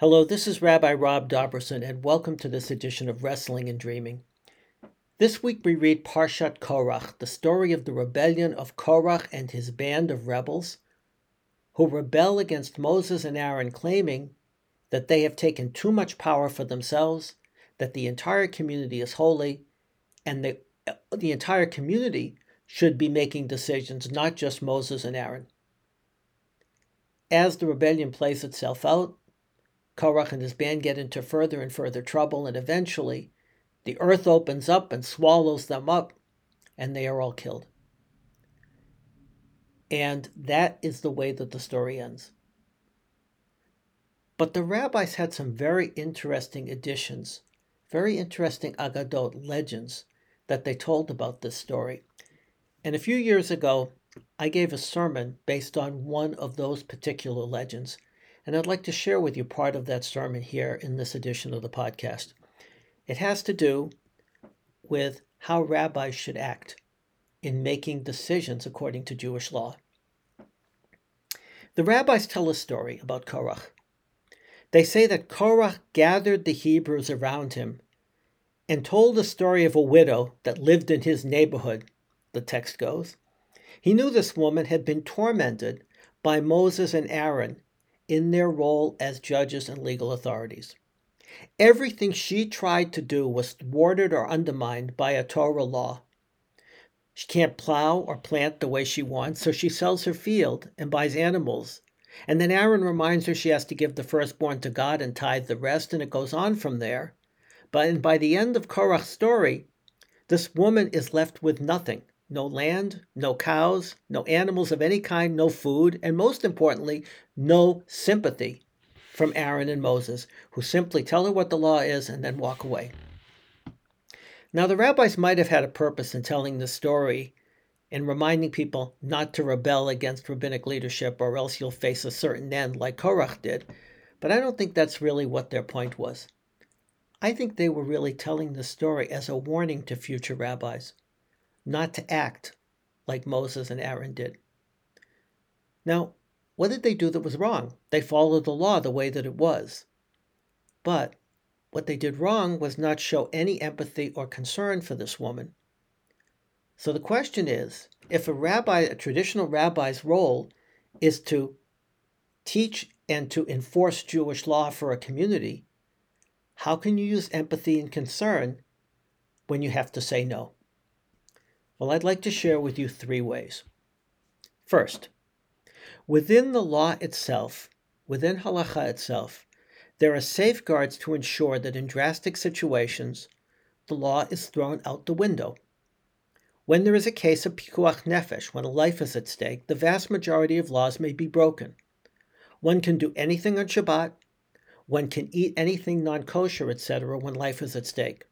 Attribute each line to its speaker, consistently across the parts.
Speaker 1: Hello, this is Rabbi Rob Dobrusin, and welcome to this edition of Wrestling and Dreaming. This week we read Parshat Korach, the story of the rebellion of Korach and his band of rebels who rebel against Moses and Aaron, claiming that they have taken too much power for themselves, that the entire community is holy, and the, uh, the entire community should be making decisions, not just Moses and Aaron. As the rebellion plays itself out, Korach and his band get into further and further trouble, and eventually the earth opens up and swallows them up, and they are all killed. And that is the way that the story ends. But the rabbis had some very interesting additions, very interesting Agadot legends that they told about this story. And a few years ago, I gave a sermon based on one of those particular legends, and I'd like to share with you part of that sermon here in this edition of the podcast. It has to do with how rabbis should act in making decisions according to Jewish law. The rabbis tell a story about Korach. They say that Korach gathered the Hebrews around him and told the story of a widow that lived in his neighborhood, the text goes. He knew this woman had been tormented by Moses and Aaron in their role as judges and legal authorities. Everything she tried to do was thwarted or undermined by a Torah law. She can't plow or plant the way she wants, so she sells her field and buys animals. And then Aaron reminds her she has to give the firstborn to God and tithe the rest, and it goes on from there. But by the end of Korach's story, this woman is left with nothing no land, no cows, no animals of any kind, no food, and most importantly, no sympathy from Aaron and Moses, who simply tell her what the law is and then walk away. Now, the rabbis might have had a purpose in telling this story and reminding people not to rebel against rabbinic leadership or else you'll face a certain end like Korach did, but I don't think that's really what their point was. I think they were really telling the story as a warning to future rabbis not to act like Moses and Aaron did. Now, what did they do that was wrong? They followed the law the way that it was. But what they did wrong was not show any empathy or concern for this woman. So the question is if a rabbi, a traditional rabbi's role is to teach and to enforce Jewish law for a community, how can you use empathy and concern when you have to say no? Well, I'd like to share with you three ways. First, within the law itself, within halacha itself, there are safeguards to ensure that in drastic situations, the law is thrown out the window. When there is a case of pikuach nefesh, when a life is at stake, the vast majority of laws may be broken. One can do anything on Shabbat, one can eat anything non kosher, etc., when life is at stake.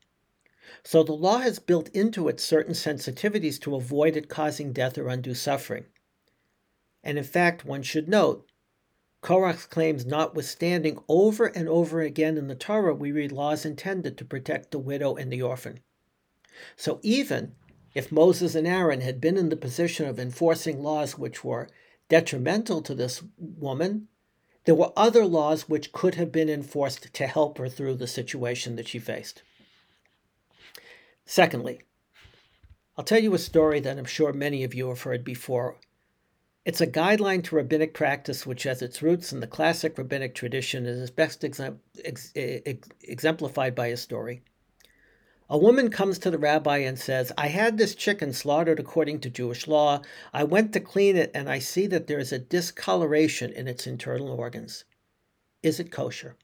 Speaker 1: So the law has built into it certain sensitivities to avoid it causing death or undue suffering. And in fact, one should note Korach's claims notwithstanding, over and over again in the Torah, we read laws intended to protect the widow and the orphan. So even if Moses and Aaron had been in the position of enforcing laws which were detrimental to this woman, there were other laws which could have been enforced to help her through the situation that she faced. Secondly, I'll tell you a story that I'm sure many of you have heard before it's a guideline to rabbinic practice which has its roots in the classic rabbinic tradition and is best ex- exemplified by a story. A woman comes to the rabbi and says, I had this chicken slaughtered according to Jewish law. I went to clean it and I see that there is a discoloration in its internal organs. Is it kosher?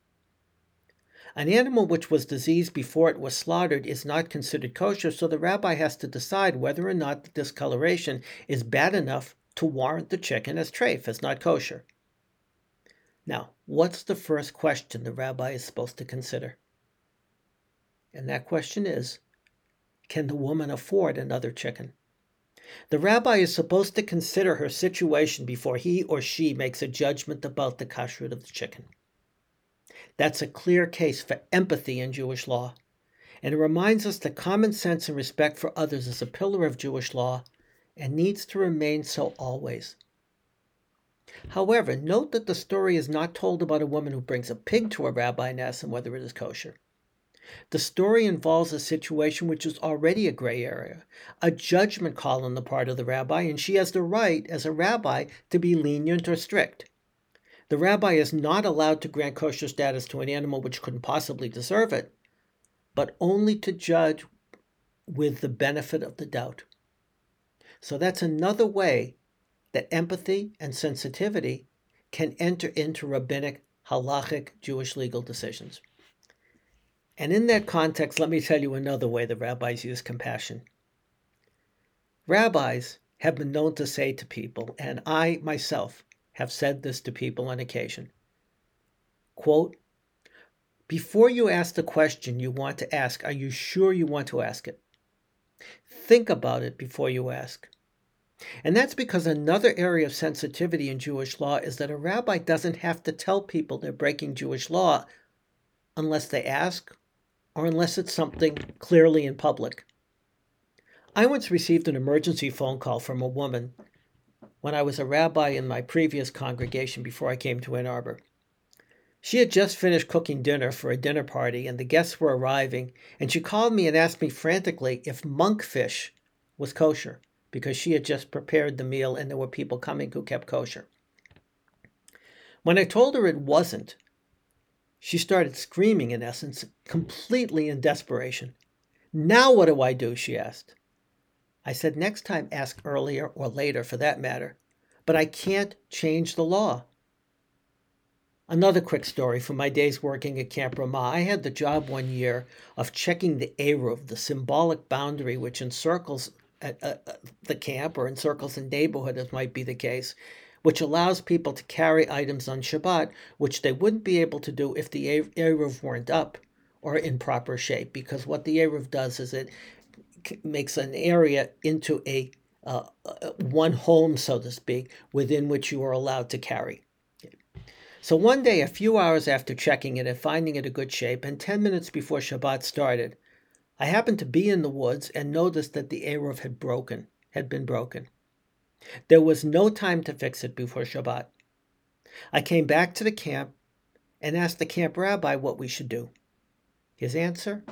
Speaker 1: An animal which was diseased before it was slaughtered is not considered kosher, so the rabbi has to decide whether or not the discoloration is bad enough to warrant the chicken as treif, as not kosher. Now, what's the first question the rabbi is supposed to consider? And that question is Can the woman afford another chicken? The rabbi is supposed to consider her situation before he or she makes a judgment about the kashrut of the chicken. That's a clear case for empathy in Jewish law, and it reminds us that common sense and respect for others is a pillar of Jewish law and needs to remain so always. However, note that the story is not told about a woman who brings a pig to a rabbi and asks him whether it is kosher. The story involves a situation which is already a gray area, a judgment call on the part of the rabbi, and she has the right, as a rabbi, to be lenient or strict. The rabbi is not allowed to grant kosher status to an animal which couldn't possibly deserve it, but only to judge with the benefit of the doubt. So that's another way that empathy and sensitivity can enter into rabbinic, halachic Jewish legal decisions. And in that context, let me tell you another way the rabbis use compassion. Rabbis have been known to say to people, and I myself have said this to people on occasion quote, before you ask the question you want to ask, are you sure you want to ask it? Think about it before you ask. And that's because another area of sensitivity in Jewish law is that a rabbi doesn't have to tell people they're breaking Jewish law unless they ask or unless it's something clearly in public. I once received an emergency phone call from a woman when I was a rabbi in my previous congregation before I came to Ann Arbor. She had just finished cooking dinner for a dinner party, and the guests were arriving, and she called me and asked me frantically if monkfish was kosher because she had just prepared the meal and there were people coming who kept kosher. When I told her it wasn't, she started screaming, in essence, completely in desperation. Now what do I do? she asked. I said, next time ask earlier or later for that matter, but I can't change the law. Another quick story from my days working at Camp Ramah. I had the job one year of checking the Eruv, the symbolic boundary which encircles uh, uh, the camp or encircles the neighborhood, as might be the case, which allows people to carry items on Shabbat, which they wouldn't be able to do if the Eruv weren't up or in proper shape. Because what the Eruv does is it makes an area into a uh, uh, one home, so to speak, within which you are allowed to carry. So one day, a few hours after checking it and finding it in good shape, and 10 minutes before Shabbat started, I happened to be in the woods and noticed that the Eruv had broken, had been broken. There was no time to fix it before Shabbat. I came back to the camp and asked the camp rabbi what we should do. His answer?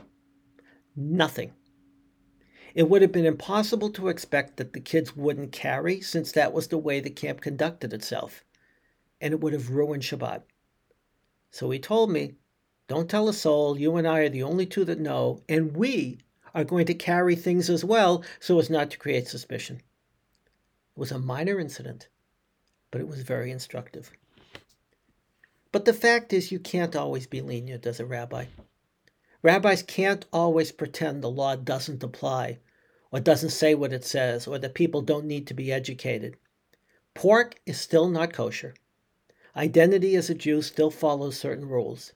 Speaker 1: Nothing. It would have been impossible to expect that the kids wouldn't carry, since that was the way the camp conducted itself and it would have ruined Shabbat. So he told me, Don't tell a soul, you and I are the only two that know, and we are going to carry things as well so as not to create suspicion. It was a minor incident, but it was very instructive. But the fact is, you can't always be lenient as a rabbi. Rabbis can't always pretend the law doesn't apply, or doesn't say what it says, or that people don't need to be educated. Pork is still not kosher. Identity as a Jew still follows certain rules.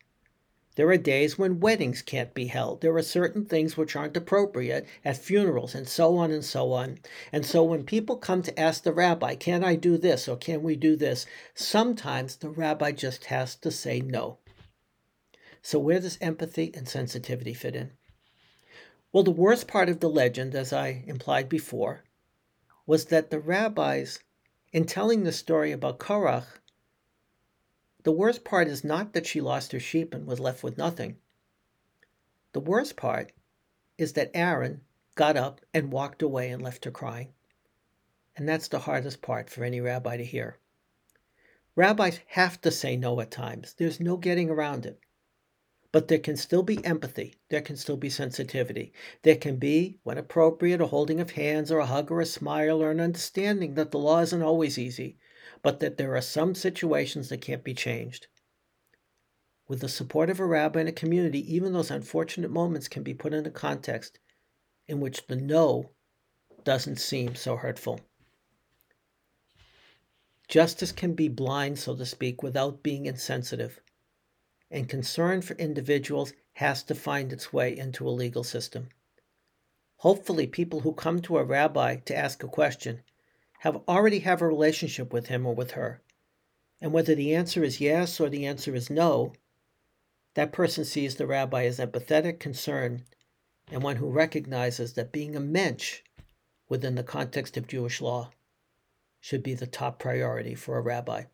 Speaker 1: There are days when weddings can't be held. There are certain things which aren't appropriate at funerals, and so on and so on. And so when people come to ask the rabbi, Can I do this or can we do this? Sometimes the rabbi just has to say no. So, where does empathy and sensitivity fit in? Well, the worst part of the legend, as I implied before, was that the rabbis, in telling the story about Korach, the worst part is not that she lost her sheep and was left with nothing. The worst part is that Aaron got up and walked away and left her crying. And that's the hardest part for any rabbi to hear. Rabbis have to say no at times. There's no getting around it. But there can still be empathy. There can still be sensitivity. There can be, when appropriate, a holding of hands or a hug or a smile or an understanding that the law isn't always easy but that there are some situations that can't be changed. With the support of a rabbi and a community, even those unfortunate moments can be put in into context in which the no doesn't seem so hurtful. Justice can be blind, so to speak, without being insensitive, and concern for individuals has to find its way into a legal system. Hopefully, people who come to a rabbi to ask a question have already have a relationship with him or with her. And whether the answer is yes or the answer is no, that person sees the rabbi as empathetic, concerned, and one who recognizes that being a mensch within the context of Jewish law should be the top priority for a rabbi.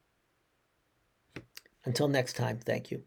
Speaker 1: Until next time, thank you.